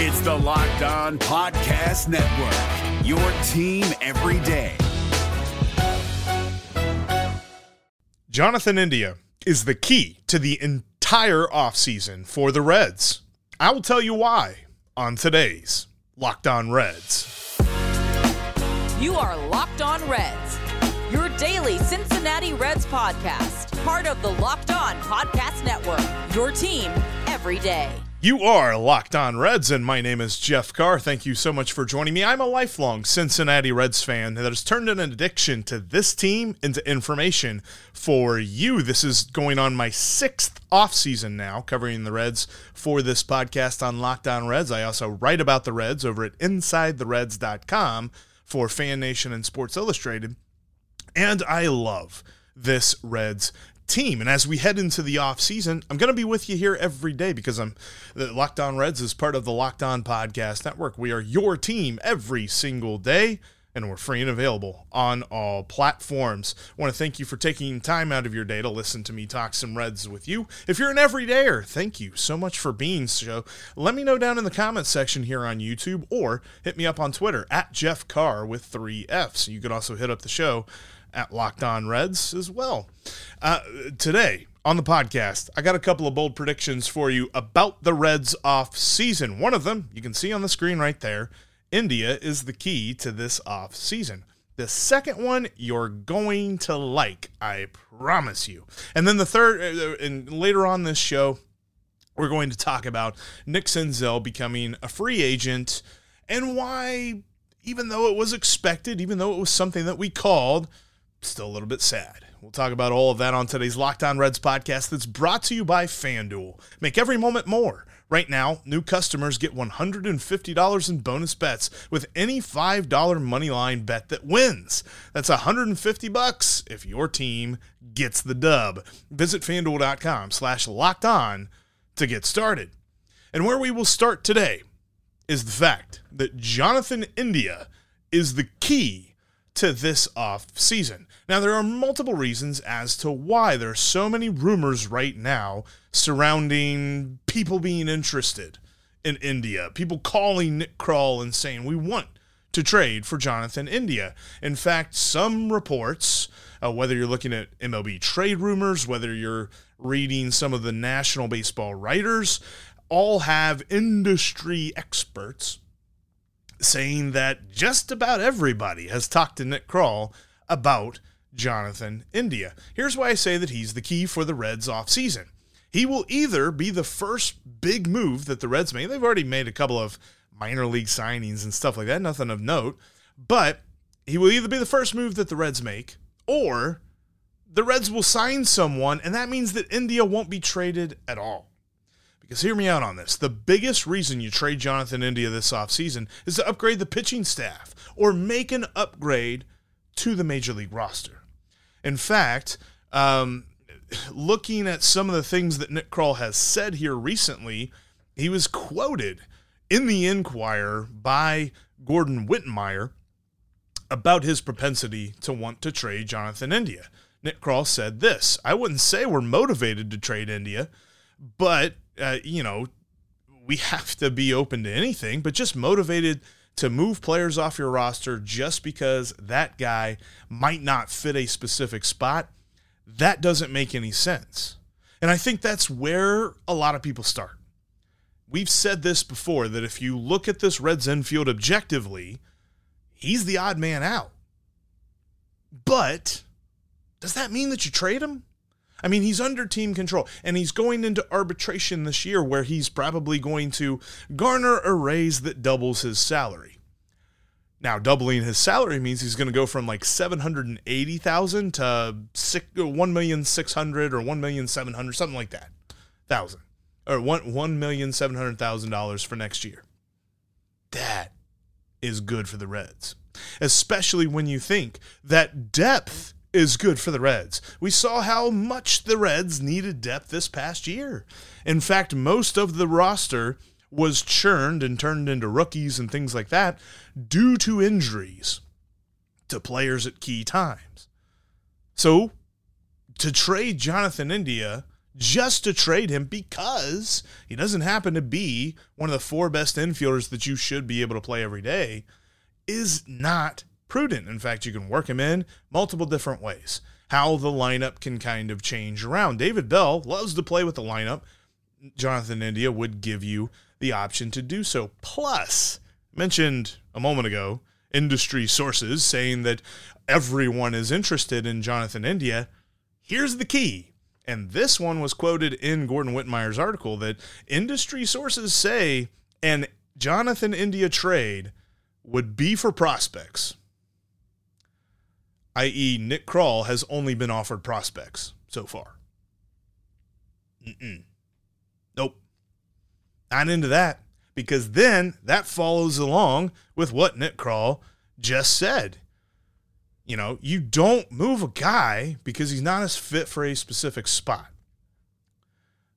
It's the Locked On Podcast Network, your team every day. Jonathan India is the key to the entire offseason for the Reds. I will tell you why on today's Locked On Reds. You are Locked On Reds, your daily Cincinnati Reds podcast, part of the Locked On Podcast Network, your team every day. You are Locked On Reds, and my name is Jeff Carr. Thank you so much for joining me. I'm a lifelong Cincinnati Reds fan that has turned an addiction to this team into information for you. This is going on my sixth off season now, covering the Reds for this podcast on Locked On Reds. I also write about the Reds over at InsideTheReds.com for Fan Nation and Sports Illustrated. And I love this Reds team. And as we head into the off season, I'm going to be with you here every day because I'm the Locked On Reds is part of the Locked On Podcast Network. We are your team every single day. And we're free and available on all platforms. I want to thank you for taking time out of your day to listen to me talk some Reds with you. If you're an everydayer, thank you so much for being so. Let me know down in the comments section here on YouTube or hit me up on Twitter at Jeff Carr with three Fs. You can also hit up the show at Locked On Reds as well. Uh, today on the podcast, I got a couple of bold predictions for you about the Reds off season. One of them you can see on the screen right there. India is the key to this off season. The second one you're going to like, I promise you. And then the third, uh, and later on this show, we're going to talk about Nick Senzel becoming a free agent and why, even though it was expected, even though it was something that we called, still a little bit sad. We'll talk about all of that on today's Locked On Reds podcast that's brought to you by FanDuel. Make every moment more. Right now, new customers get $150 in bonus bets with any $5 moneyline bet that wins. That's 150 bucks if your team gets the dub. Visit fanduel.com slash locked on to get started. And where we will start today is the fact that Jonathan India is the key to this off season. Now, there are multiple reasons as to why there are so many rumors right now surrounding people being interested in India, people calling Nick Krall and saying, We want to trade for Jonathan India. In fact, some reports, uh, whether you're looking at MLB trade rumors, whether you're reading some of the national baseball writers, all have industry experts saying that just about everybody has talked to Nick Krall about Jonathan India. Here's why I say that he's the key for the Reds offseason. He will either be the first big move that the Reds made. They've already made a couple of minor league signings and stuff like that, nothing of note, but he will either be the first move that the Reds make or the Reds will sign someone, and that means that India won't be traded at all. Because hear me out on this. The biggest reason you trade Jonathan India this offseason is to upgrade the pitching staff or make an upgrade to the major league roster. In fact, um, looking at some of the things that Nick Krall has said here recently, he was quoted in the Inquirer by Gordon Wittenmyer about his propensity to want to trade Jonathan India. Nick Krall said this I wouldn't say we're motivated to trade India, but, uh, you know, we have to be open to anything, but just motivated to move players off your roster just because that guy might not fit a specific spot, that doesn't make any sense. And I think that's where a lot of people start. We've said this before that if you look at this Reds infield objectively, he's the odd man out. But does that mean that you trade him? I mean, he's under team control and he's going into arbitration this year where he's probably going to garner a raise that doubles his salary. Now, doubling his salary means he's going to go from like 780,000 to uh, 1,600 or 1,700 something like that. Thousand or 1 1,700,000 dollars for next year. That is good for the Reds, especially when you think that depth is good for the Reds. We saw how much the Reds needed depth this past year. In fact, most of the roster was churned and turned into rookies and things like that due to injuries to players at key times. So, to trade Jonathan India just to trade him because he doesn't happen to be one of the four best infielders that you should be able to play every day is not prudent. In fact, you can work him in multiple different ways. How the lineup can kind of change around. David Bell loves to play with the lineup. Jonathan India would give you the option to do so. Plus, mentioned a moment ago, industry sources saying that everyone is interested in Jonathan India. Here's the key. And this one was quoted in Gordon Wittenmyer's article that industry sources say an Jonathan India trade would be for prospects, i.e., Nick Krall, has only been offered prospects so far. Mm-mm. Nope. Not into that because then that follows along with what Nick Krall just said. You know, you don't move a guy because he's not as fit for a specific spot.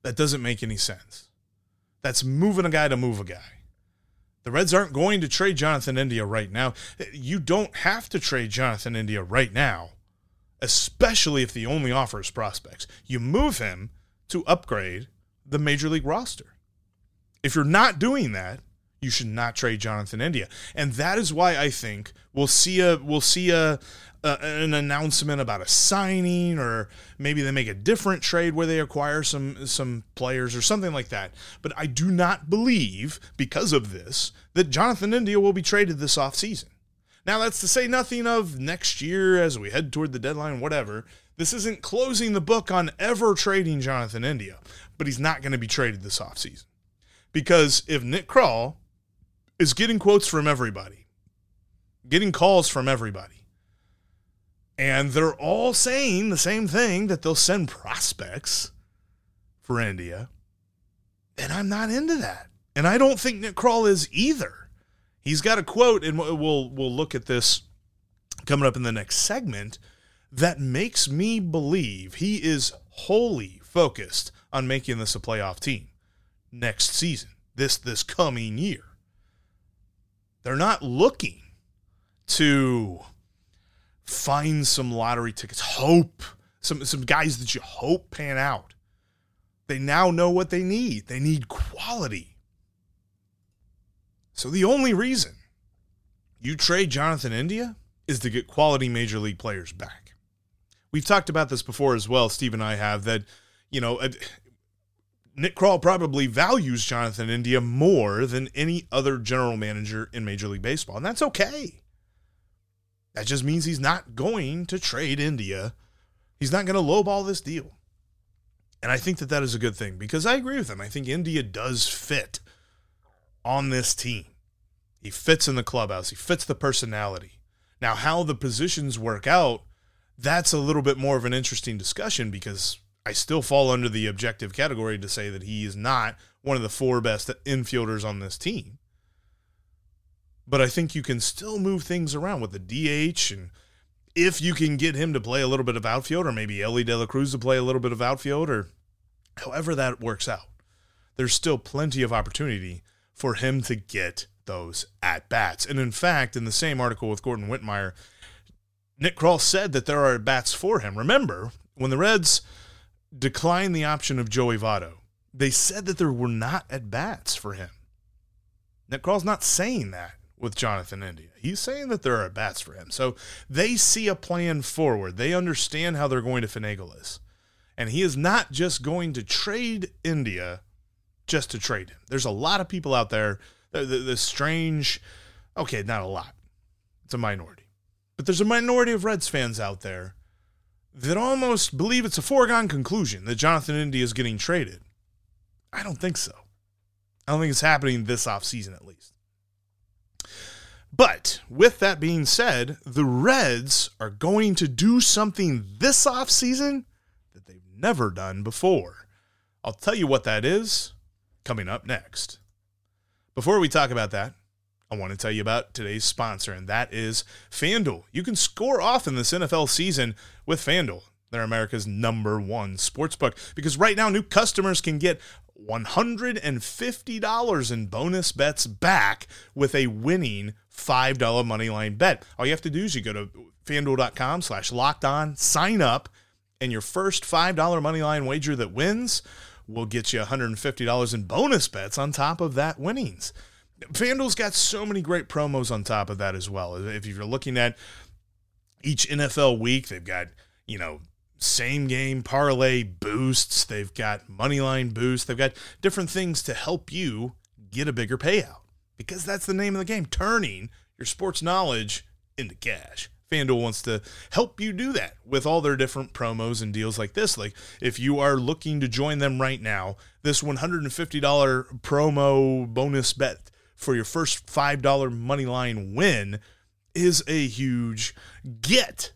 That doesn't make any sense. That's moving a guy to move a guy. The Reds aren't going to trade Jonathan India right now. You don't have to trade Jonathan India right now, especially if the only offer is prospects. You move him to upgrade the major league roster. If you're not doing that, you should not trade Jonathan India. And that is why I think we'll see a we'll see a, a, an announcement about a signing or maybe they make a different trade where they acquire some some players or something like that. But I do not believe because of this that Jonathan India will be traded this offseason. Now that's to say nothing of next year as we head toward the deadline whatever. This isn't closing the book on ever trading Jonathan India, but he's not going to be traded this offseason. Because if Nick Krall is getting quotes from everybody, getting calls from everybody, and they're all saying the same thing that they'll send prospects for India, and I'm not into that. And I don't think Nick Krall is either. He's got a quote, and we'll we'll look at this coming up in the next segment, that makes me believe he is wholly focused on making this a playoff team next season, this this coming year. They're not looking to find some lottery tickets, hope some some guys that you hope pan out. They now know what they need. They need quality. So the only reason you trade Jonathan India is to get quality major league players back. We've talked about this before as well, Steve and I have that, you know, Nick Krall probably values Jonathan India more than any other general manager in Major League Baseball, and that's okay. That just means he's not going to trade India. He's not going to lowball this deal. And I think that that is a good thing because I agree with him. I think India does fit on this team. He fits in the clubhouse, he fits the personality. Now, how the positions work out, that's a little bit more of an interesting discussion because I still fall under the objective category to say that he is not one of the four best infielders on this team. But I think you can still move things around with the DH and if you can get him to play a little bit of outfield or maybe Ellie De La Cruz to play a little bit of outfield or however that works out, there's still plenty of opportunity for him to get those at bats. And in fact, in the same article with Gordon Wittenmyer, Nick Krall said that there are bats for him. Remember, when the Reds declined the option of Joey Votto. They said that there were not at bats for him. Nick Krall's not saying that with Jonathan India. He's saying that there are at bats for him. So they see a plan forward. They understand how they're going to finagle this. And he is not just going to trade India just to trade him. There's a lot of people out there, the, the, the strange, okay, not a lot, it's a minority. But there's a minority of Reds fans out there that almost believe it's a foregone conclusion that Jonathan India is getting traded. I don't think so. I don't think it's happening this offseason at least. But with that being said, the Reds are going to do something this offseason that they've never done before. I'll tell you what that is coming up next. Before we talk about that, I want to tell you about today's sponsor, and that is FanDuel. You can score off in this NFL season with FanDuel. They're America's number one sportsbook because right now new customers can get $150 in bonus bets back with a winning $5 moneyline bet. All you have to do is you go to fanduel.com slash locked on, sign up, and your first $5 moneyline wager that wins will get you $150 in bonus bets on top of that winnings. FanDuel's got so many great promos on top of that as well. If you're looking at each NFL week, they've got, you know, same game parlay boosts, they've got moneyline boosts, they've got different things to help you get a bigger payout because that's the name of the game, turning your sports knowledge into cash. FanDuel wants to help you do that with all their different promos and deals like this. Like if you are looking to join them right now, this $150 promo bonus bet for your first $5 money line win is a huge get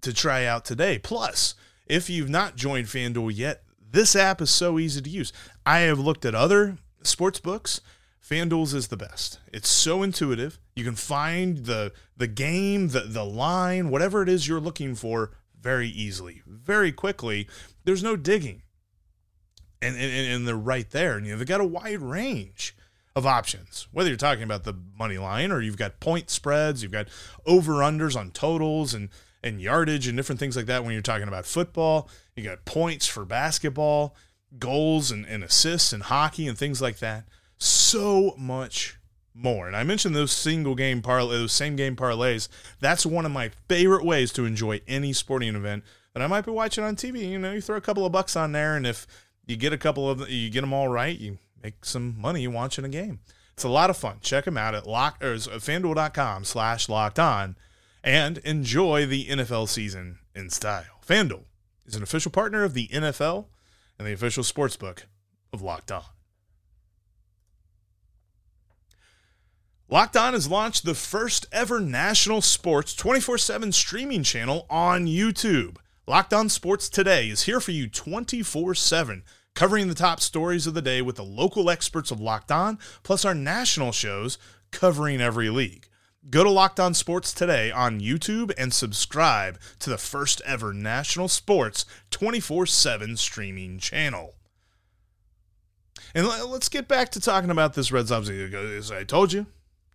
to try out today. Plus, if you've not joined FanDuel yet, this app is so easy to use. I have looked at other sports books. FanDuel's is the best. It's so intuitive. You can find the the game, the the line, whatever it is you're looking for very easily, very quickly. There's no digging. And, and, and they're right there. And you know, they've got a wide range of options. Whether you're talking about the money line or you've got point spreads, you've got over unders on totals and and yardage and different things like that when you're talking about football. You got points for basketball, goals and, and assists and hockey and things like that. So much more. And I mentioned those single game parlay, those same game parlays. That's one of my favorite ways to enjoy any sporting event that I might be watching on TV. You know, you throw a couple of bucks on there, and if you get a couple of, you get them all right, you make some money watching a game. It's a lot of fun. Check them out at lock or uh, fanduel.com slash locked on and enjoy the NFL season in style. FanDuel is an official partner of the NFL and the official sports book of Locked On. Locked On has launched the first ever national sports 24 7 streaming channel on YouTube. Locked On Sports Today is here for you 24 7 covering the top stories of the day with the local experts of Locked On, plus our national shows covering every league. Go to Locked On Sports today on YouTube and subscribe to the first ever national sports 24 7 streaming channel. And let's get back to talking about this Red Sox. As I told you,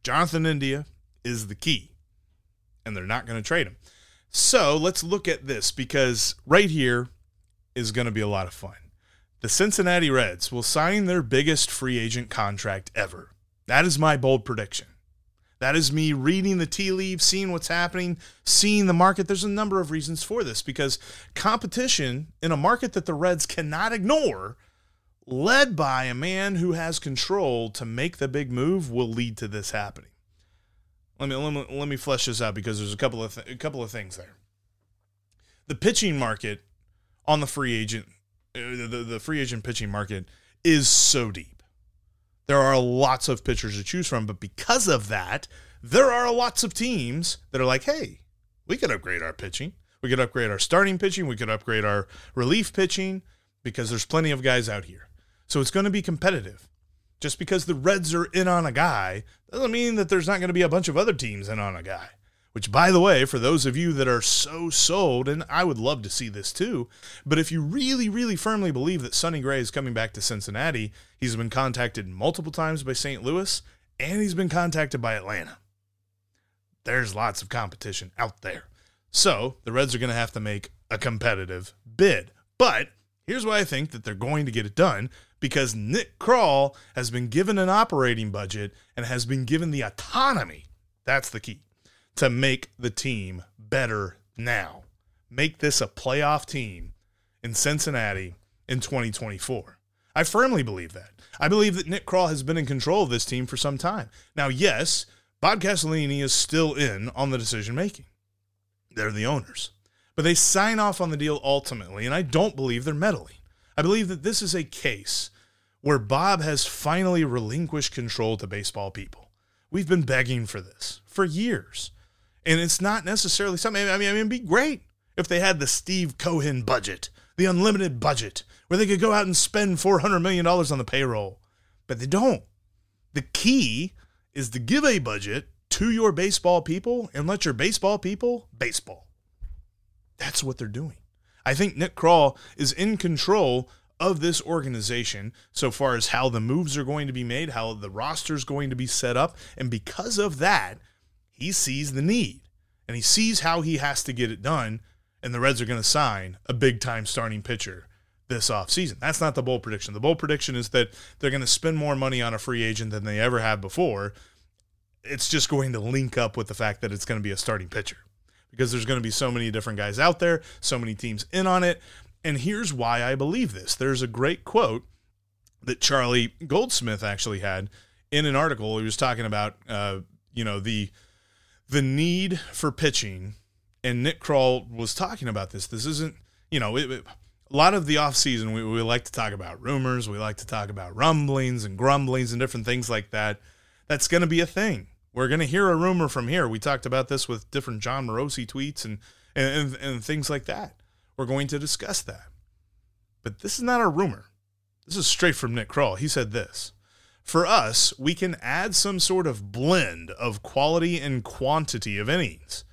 Jonathan India is the key, and they're not going to trade him. So let's look at this because right here is going to be a lot of fun the Cincinnati Reds will sign their biggest free agent contract ever. That is my bold prediction. That is me reading the tea leaves, seeing what's happening, seeing the market. There's a number of reasons for this because competition in a market that the Reds cannot ignore, led by a man who has control to make the big move, will lead to this happening. Let me let me, let me flesh this out because there's a couple of th- a couple of things there. The pitching market on the free agent Uh, the, the free agent pitching market is so deep. There are lots of pitchers to choose from, but because of that, there are lots of teams that are like, hey, we could upgrade our pitching. We could upgrade our starting pitching. We could upgrade our relief pitching because there's plenty of guys out here. So it's going to be competitive. Just because the Reds are in on a guy doesn't mean that there's not going to be a bunch of other teams in on a guy. Which, by the way, for those of you that are so sold, and I would love to see this too, but if you really, really firmly believe that Sonny Gray is coming back to Cincinnati, he's been contacted multiple times by St. Louis, and he's been contacted by Atlanta. There's lots of competition out there. So the Reds are going to have to make a competitive bid. But here's why I think that they're going to get it done because Nick Krall has been given an operating budget and has been given the autonomy. That's the key to make the team better now. Make this a playoff team in Cincinnati in 2024. I firmly believe that. I believe that Nick Krall has been in control of this team for some time. Now, yes, Bob Castellini is still in on the decision making. They're the owners. But they sign off on the deal ultimately, and I don't believe they're meddling. I believe that this is a case where Bob has finally relinquished control to baseball people. We've been begging for this for years. And it's not necessarily something, I mean, I mean, it'd be great if they had the Steve Cohen budget, the unlimited budget, where they could go out and spend $400 million on the payroll. But they don't. The key is to give a budget to your baseball people and let your baseball people baseball. That's what they're doing. I think Nick Krall is in control of this organization so far as how the moves are going to be made, how the roster is going to be set up. And because of that, he sees the need and he sees how he has to get it done. and the Reds are going to sign a big time starting pitcher this offseason. That's not the bold prediction. The bold prediction is that they're going to spend more money on a free agent than they ever have before. It's just going to link up with the fact that it's going to be a starting pitcher because there's going to be so many different guys out there, so many teams in on it. And here's why I believe this. There's a great quote that Charlie Goldsmith actually had in an article. He was talking about, uh, you know, the the need for pitching, and Nick Krall was talking about this. This isn't, you know, it, it, a lot of the offseason, we, we like to talk about rumors, we like to talk about rumblings and grumblings and different things like that. That's going to be a thing. We're going to hear a rumor from here. We talked about this with different Jon Morosi tweets and, and, and things like that. We're going to discuss that. But this is not a rumor. This is straight from Nick Krall. He said this For us, we can add some sort of blend of quality and quantity of innings.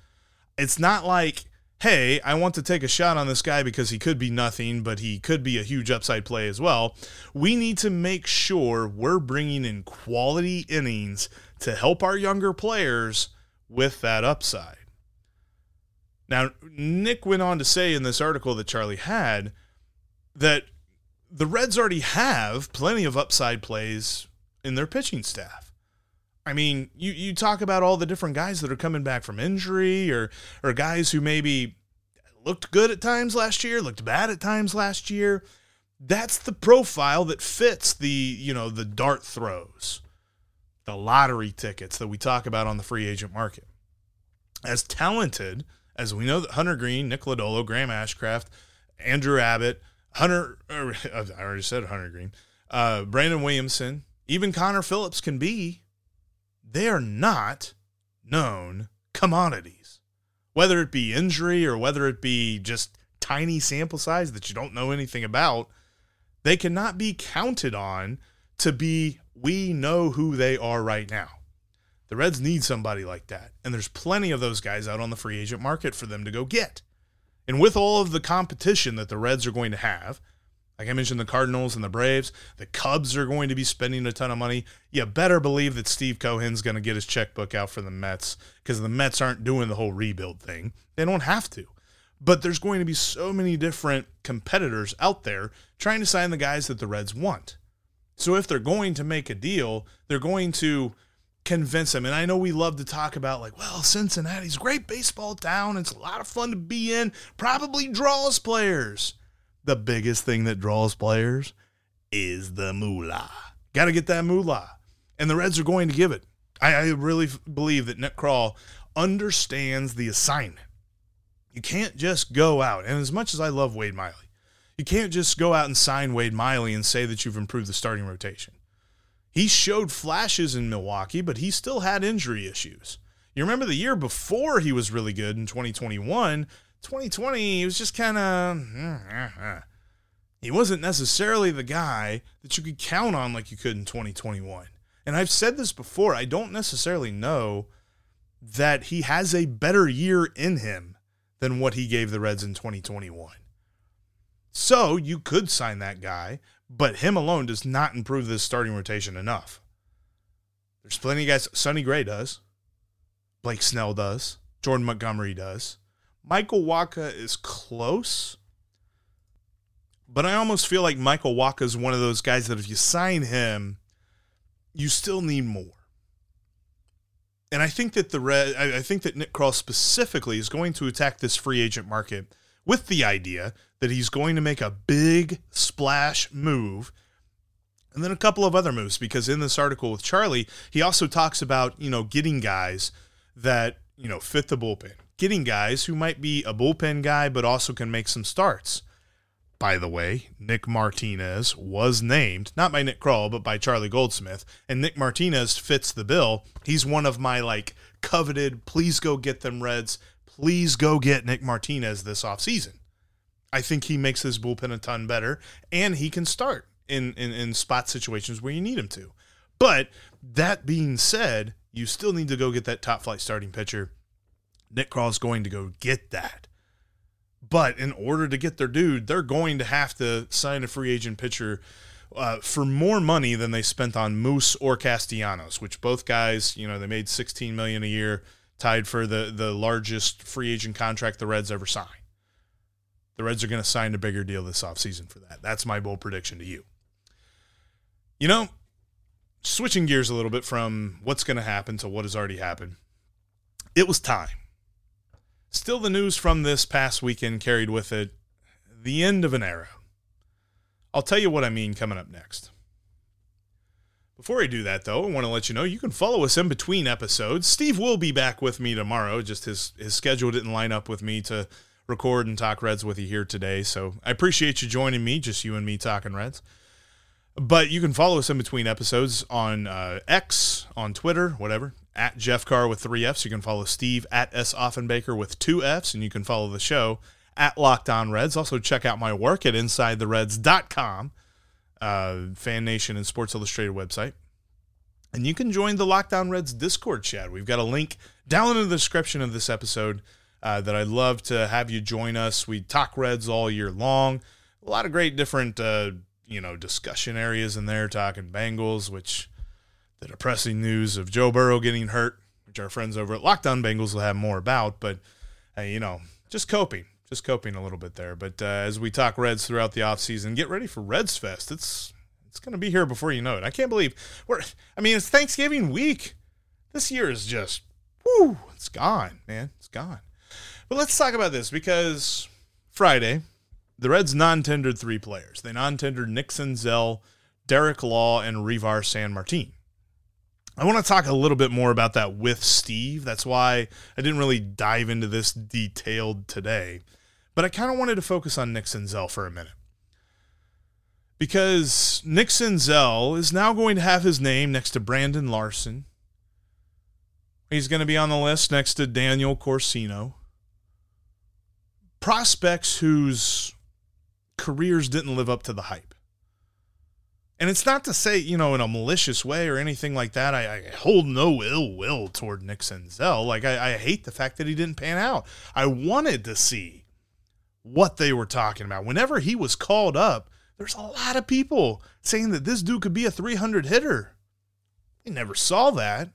It's not like, hey, I want to take a shot on this guy because he could be nothing, but he could be a huge upside play as well. We need to make sure we're bringing in quality innings to help our younger players with that upside. Now, Nick went on to say in this article that Charlie had that the Reds already have plenty of upside plays in their pitching staff. I mean, you, you talk about all the different guys that are coming back from injury or or guys who maybe looked good at times last year, looked bad at times last year. That's the profile that fits the, you know, the dart throws, the lottery tickets that we talk about on the free agent market. As talented as we know that Hunter Greene, Nick Lodolo, Graham Ashcraft, Andrew Abbott, Hunter, I already said Hunter Greene, uh, Brandon Williamson, even Connor Phillips can be, they are not known commodities. Whether it be injury or whether it be just tiny sample size that you don't know anything about, they cannot be counted on to be, we know who they are right now. The Reds need somebody like that. And there's plenty of those guys out on the free agent market for them to go get. And with all of the competition that the Reds are going to have, like I mentioned, the Cardinals and the Braves, the Cubs are going to be spending a ton of money. You better believe that Steve Cohen's going to get his checkbook out for the Mets because the Mets aren't doing the whole rebuild thing. They don't have to. But there's going to be so many different competitors out there trying to sign the guys that the Reds want. So if they're going to make a deal, they're going to convince them. And I know we love to talk about, like, well, Cincinnati's a great baseball town. It's a lot of fun to be in, probably draws players. The biggest thing that draws players is the moolah. Got to get that moolah. And the Reds are going to give it. I, I really f- believe that Nick Krall understands the assignment. You can't just go out, and as much as I love Wade Miley, you can't just go out and sign Wade Miley and say that you've improved the starting rotation. He showed flashes in Milwaukee, but he still had injury issues. You remember the year before he was really good in 2021, 2020, he was just kind of. Mm, eh, eh. He wasn't necessarily the guy that you could count on like you could in 2021. And I've said this before, I don't necessarily know that he has a better year in him than what he gave the Reds in 2021. So you could sign that guy, but him alone does not improve this starting rotation enough. There's plenty of guys. Sonny Gray does. Blake Snell does. Jordan Montgomery does. Michael Wacha is close. But I almost feel like Michael Wacha is one of those guys that if you sign him, you still need more. And I think that the red, I think that Nick Krall specifically is going to attack this free agent market with the idea that he's going to make a big splash move and then a couple of other moves because in this article with Charlie, he also talks about, you know, getting guys that, you know, fit the bullpen. Getting guys who might be a bullpen guy but also can make some starts. By the way, Nick Martinez was named, not by Nick Krall, but by Charlie Goldsmith, and Nick Martinez fits the bill. He's one of my like coveted, please go get them Reds. Please go get Nick Martinez this offseason. I think he makes his bullpen a ton better, and he can start in, in, in spot situations where you need him to. But that being said, you still need to go get that top flight starting pitcher. Nick Krall's going to go get that. But in order to get their dude, they're going to have to sign a free agent pitcher uh, for more money than they spent on Moose or Castellanos, which both guys, you know, they made 16 million a year, tied for the the largest free agent contract the Reds ever signed. The Reds are going to sign a bigger deal this offseason for that. That's my bold prediction to you. You know, switching gears a little bit from what's going to happen to what has already happened, it was time. Still, the news from this past weekend carried with it the end of an era. I'll tell you what I mean coming up next. Before I do that, though, I want to let you know you can follow us in between episodes. Steve will be back with me tomorrow. Just his his schedule didn't line up with me to record and talk Reds with you here today. So I appreciate you joining me, just you and me talking Reds. But you can follow us in between episodes on uh, X, on Twitter, whatever, at Jeff Carr with three Fs. You can follow Steve at S. Offenbaker with two Fs, and you can follow the show at Locked On Reds. Also, check out my work at InsideTheReds.com, uh, Fan Nation and Sports Illustrated website. And you can join the Locked On Reds Discord chat. We've got a link down in the description of this episode uh, that I'd love to have you join us. We talk Reds all year long. A lot of great different, uh, you know, discussion areas in there, talking Bengals, which the depressing news of Joe Burrow getting hurt, which our friends over at Locked On Bengals will have more about. But, uh, you know, just coping just coping a little bit there. But uh, as we talk Reds throughout the offseason, get ready for Reds Fest. It's it's going to be here before you know it. I can't believe we're. I mean, it's Thanksgiving week. This year is just, whoo, it's gone, man. It's gone. But let's talk about this because Friday, the Reds non-tendered three players. They non-tendered Nick Senzel, Derek Law, and Reiver Sanmartin. I want to talk a little bit more about that with Steve. That's why I didn't really dive into this detailed today. But I kind of wanted to focus on Nick Senzel for a minute. Because Nick Senzel is now going to have his name next to Brandon Larson. He's going to be on the list next to Daniel Corcino. Prospects whose careers didn't live up to the hype. And it's not to say, you know, in a malicious way or anything like that. I, I hold no ill will toward Nick Senzel. Like, I, I hate the fact that he didn't pan out. I wanted to see what they were talking about. Whenever he was called up, there's a lot of people saying that this dude could be a 300 hitter. They never saw that,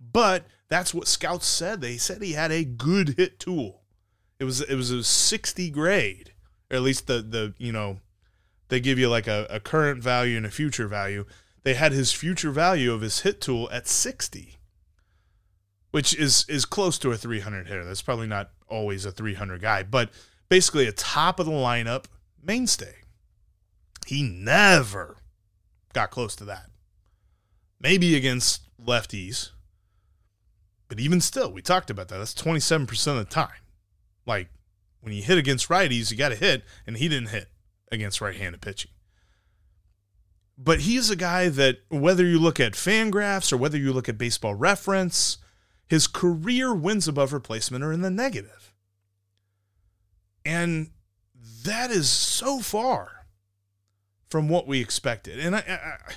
but that's what scouts said. They said he had a good hit tool. It was it was a 60 grade, or at least the the you know they give you like a, a current value and a future value. They had his future value of his hit tool at 60, which is is close to a 300 hitter. That's probably not always a 300 guy, but basically a top of the lineup mainstay. He never got close to that. Maybe against lefties, but even still, we talked about that. That's 27% of the time. Like when you hit against righties, you got to hit, and he didn't hit against right handed pitching. But he's a guy that, whether you look at Fangraphs or whether you look at baseball reference, his career wins above replacement are in the negative. And that is so far from what we expected. And I, I,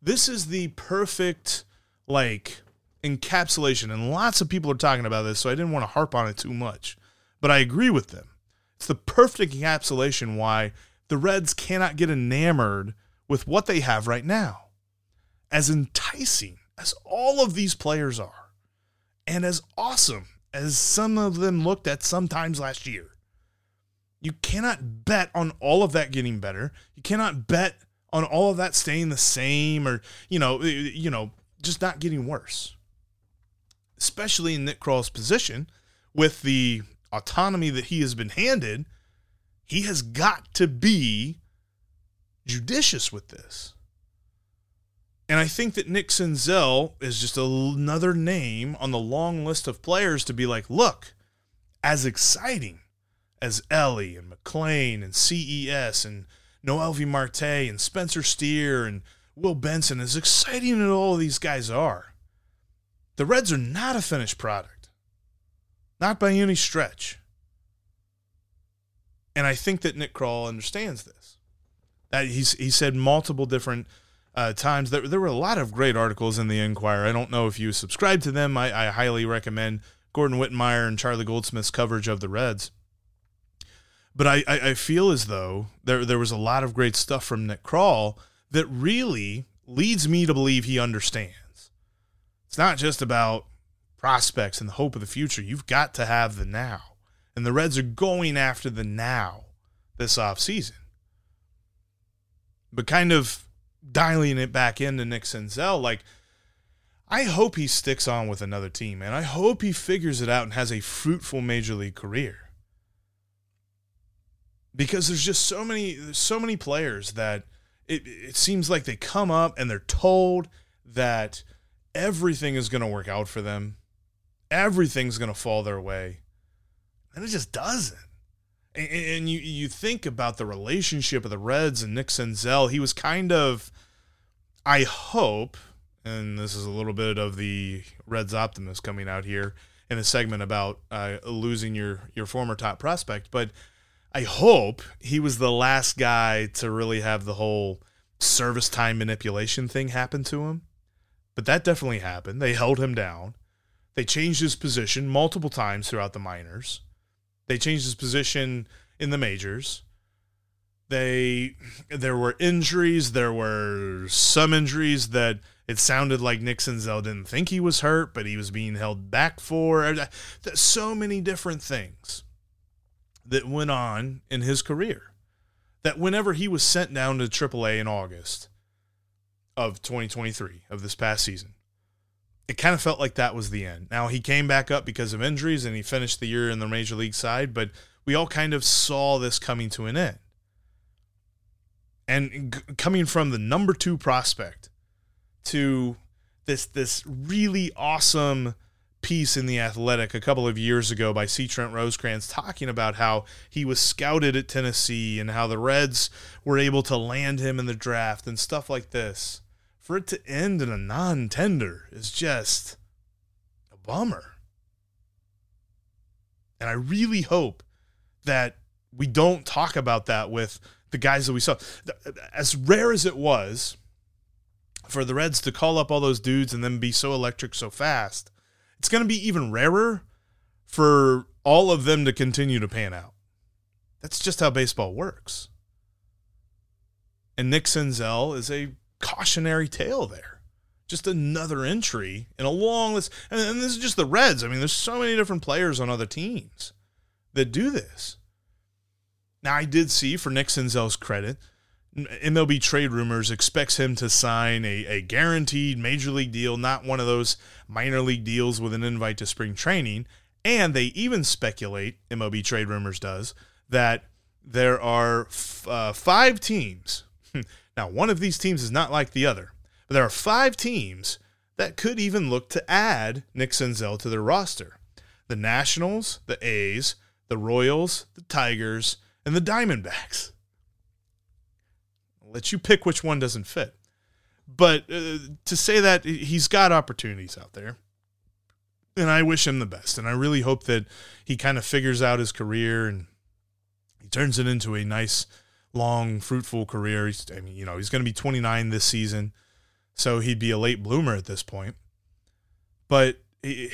this is the perfect, like, encapsulation. And lots of people are talking about this, so I didn't want to harp on it too much. But I agree with them. It's the perfect encapsulation why the Reds cannot get enamored with what they have right now. As enticing as all of these players are, and as awesome as some of them looked at sometimes last year, you cannot bet on all of that getting better. You cannot bet on all of that staying the same or, you know, you know, just not getting worse. Especially in Nick Krall's position with the autonomy that he has been handed – he has got to be judicious with this. And I think that Nick Senzel is just another name on the long list of players to be like, look, as exciting as Ellie and McLain and CES and Noelvi Marte and Spencer Steer and Will Benson, as exciting as all of these guys are, the Reds are not a finished product. Not by any stretch. And I think that Nick Krall understands this. That he's he said multiple different uh, times that there were a lot of great articles in the Inquirer. I don't know if you subscribe to them. I, I highly recommend Gordon Wittenmyer and Charlie Goldsmith's coverage of the Reds. But I, I, I feel as though there there was a lot of great stuff from Nick Krall that really leads me to believe he understands. It's not just about prospects and the hope of the future. You've got to have the now. And the Reds are going after the now. this offseason. But kind of dialing it back into Nick Senzel, like, I hope he sticks on with another team, and I hope he figures it out and has a fruitful major league career. Because there's just so many, there's so many players that it, it seems like they come up and they're told that everything is going to work out for them, everything's going to fall their way, and it just doesn't. And, and you you think about the relationship of the Reds and Nick Senzel. He was kind of, I hope, and this is a little bit of the Reds optimist coming out here in a segment about uh, losing your your former top prospect, but I hope he was the last guy to really have the whole service time manipulation thing happen to him. But that definitely happened. They held him down. They changed his position multiple times throughout the minors. They changed his position in the majors. They there were injuries, there were some injuries that it sounded like Nick Senzel didn't think he was hurt, but he was being held back for. So many different things that went on in his career. That whenever he was sent down to AAA in August of 2023, of this past season, it kind of felt like that was the end. Now, he came back up because of injuries and he finished the year in the major league side, but we all kind of saw this coming to an end. And g- coming from the number two prospect to this this really awesome piece in the Athletic a couple of years ago by C. Trent Rosecrans talking about how he was scouted at Tennessee and how the Reds were able to land him in the draft and stuff like this. For it to end in a non tender is just a bummer. And I really hope that we don't talk about that with the guys that we saw. As rare as it was for the Reds to call up all those dudes and then be so electric so fast, it's going to be even rarer for all of them to continue to pan out. That's just how baseball works. And Nick Senzel is a cautionary tale there. Just another entry in a long list. And, and this is just the Reds. I mean, there's so many different players on other teams that do this. Now, I did see, for Nick Senzel's credit, MLB Trade Rumors expects him to sign a, a guaranteed major league deal, not one of those minor league deals with an invite to spring training. And they even speculate, MLB Trade Rumors does, that there are f- uh, five teams. now, one of these teams is not like the other, but there are five teams that could even look to add Nick Senzel to their roster the Nationals, the A's, the Royals, the Tigers, and the Diamondbacks. I'll let you pick which one doesn't fit. But uh, to say that he's got opportunities out there, and I wish him the best. And I really hope that he kind of figures out his career and he turns it into a nice, long, fruitful career. He's, I mean, you know, he's going to be 29 this season, so he'd be a late bloomer at this point. But he,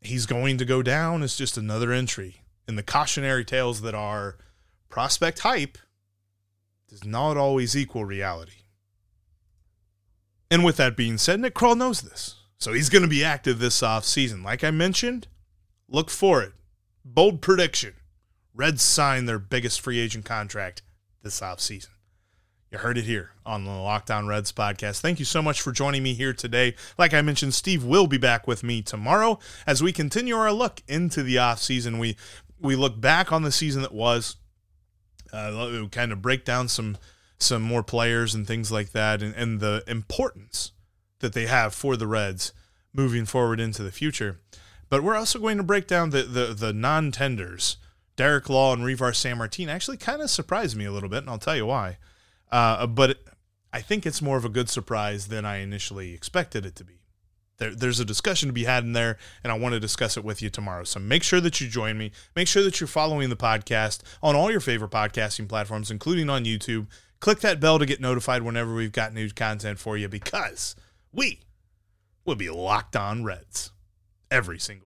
he's going to go down as just another entry in the cautionary tales that are prospect hype does not always equal reality. And with that being said, Nick Krall knows this. So he's going to be active this offseason. Like I mentioned, look for it. Bold prediction. Reds sign their biggest free agent contract this offseason. You heard it here on the Locked On Reds podcast. Thank you so much for joining me here today. Like I mentioned, Steve will be back with me tomorrow as we continue our look into the offseason. We we look back on the season that was, uh, kind of break down some some more players and things like that, and, and the importance that they have for the Reds moving forward into the future. But we're also going to break down the the, the non tenders. Derek Law and Reiver Sanmartin actually kind of surprised me a little bit, and I'll tell you why. Uh, but I think it's more of a good surprise than I initially expected it to be there, there's a discussion to be had in there, and I want to discuss it with you tomorrow. So make sure that you join me. Make sure that you're following the podcast on all your favorite podcasting platforms, including on YouTube. Click that bell to get notified whenever we've got new content for you because we will be locked on Reds every single.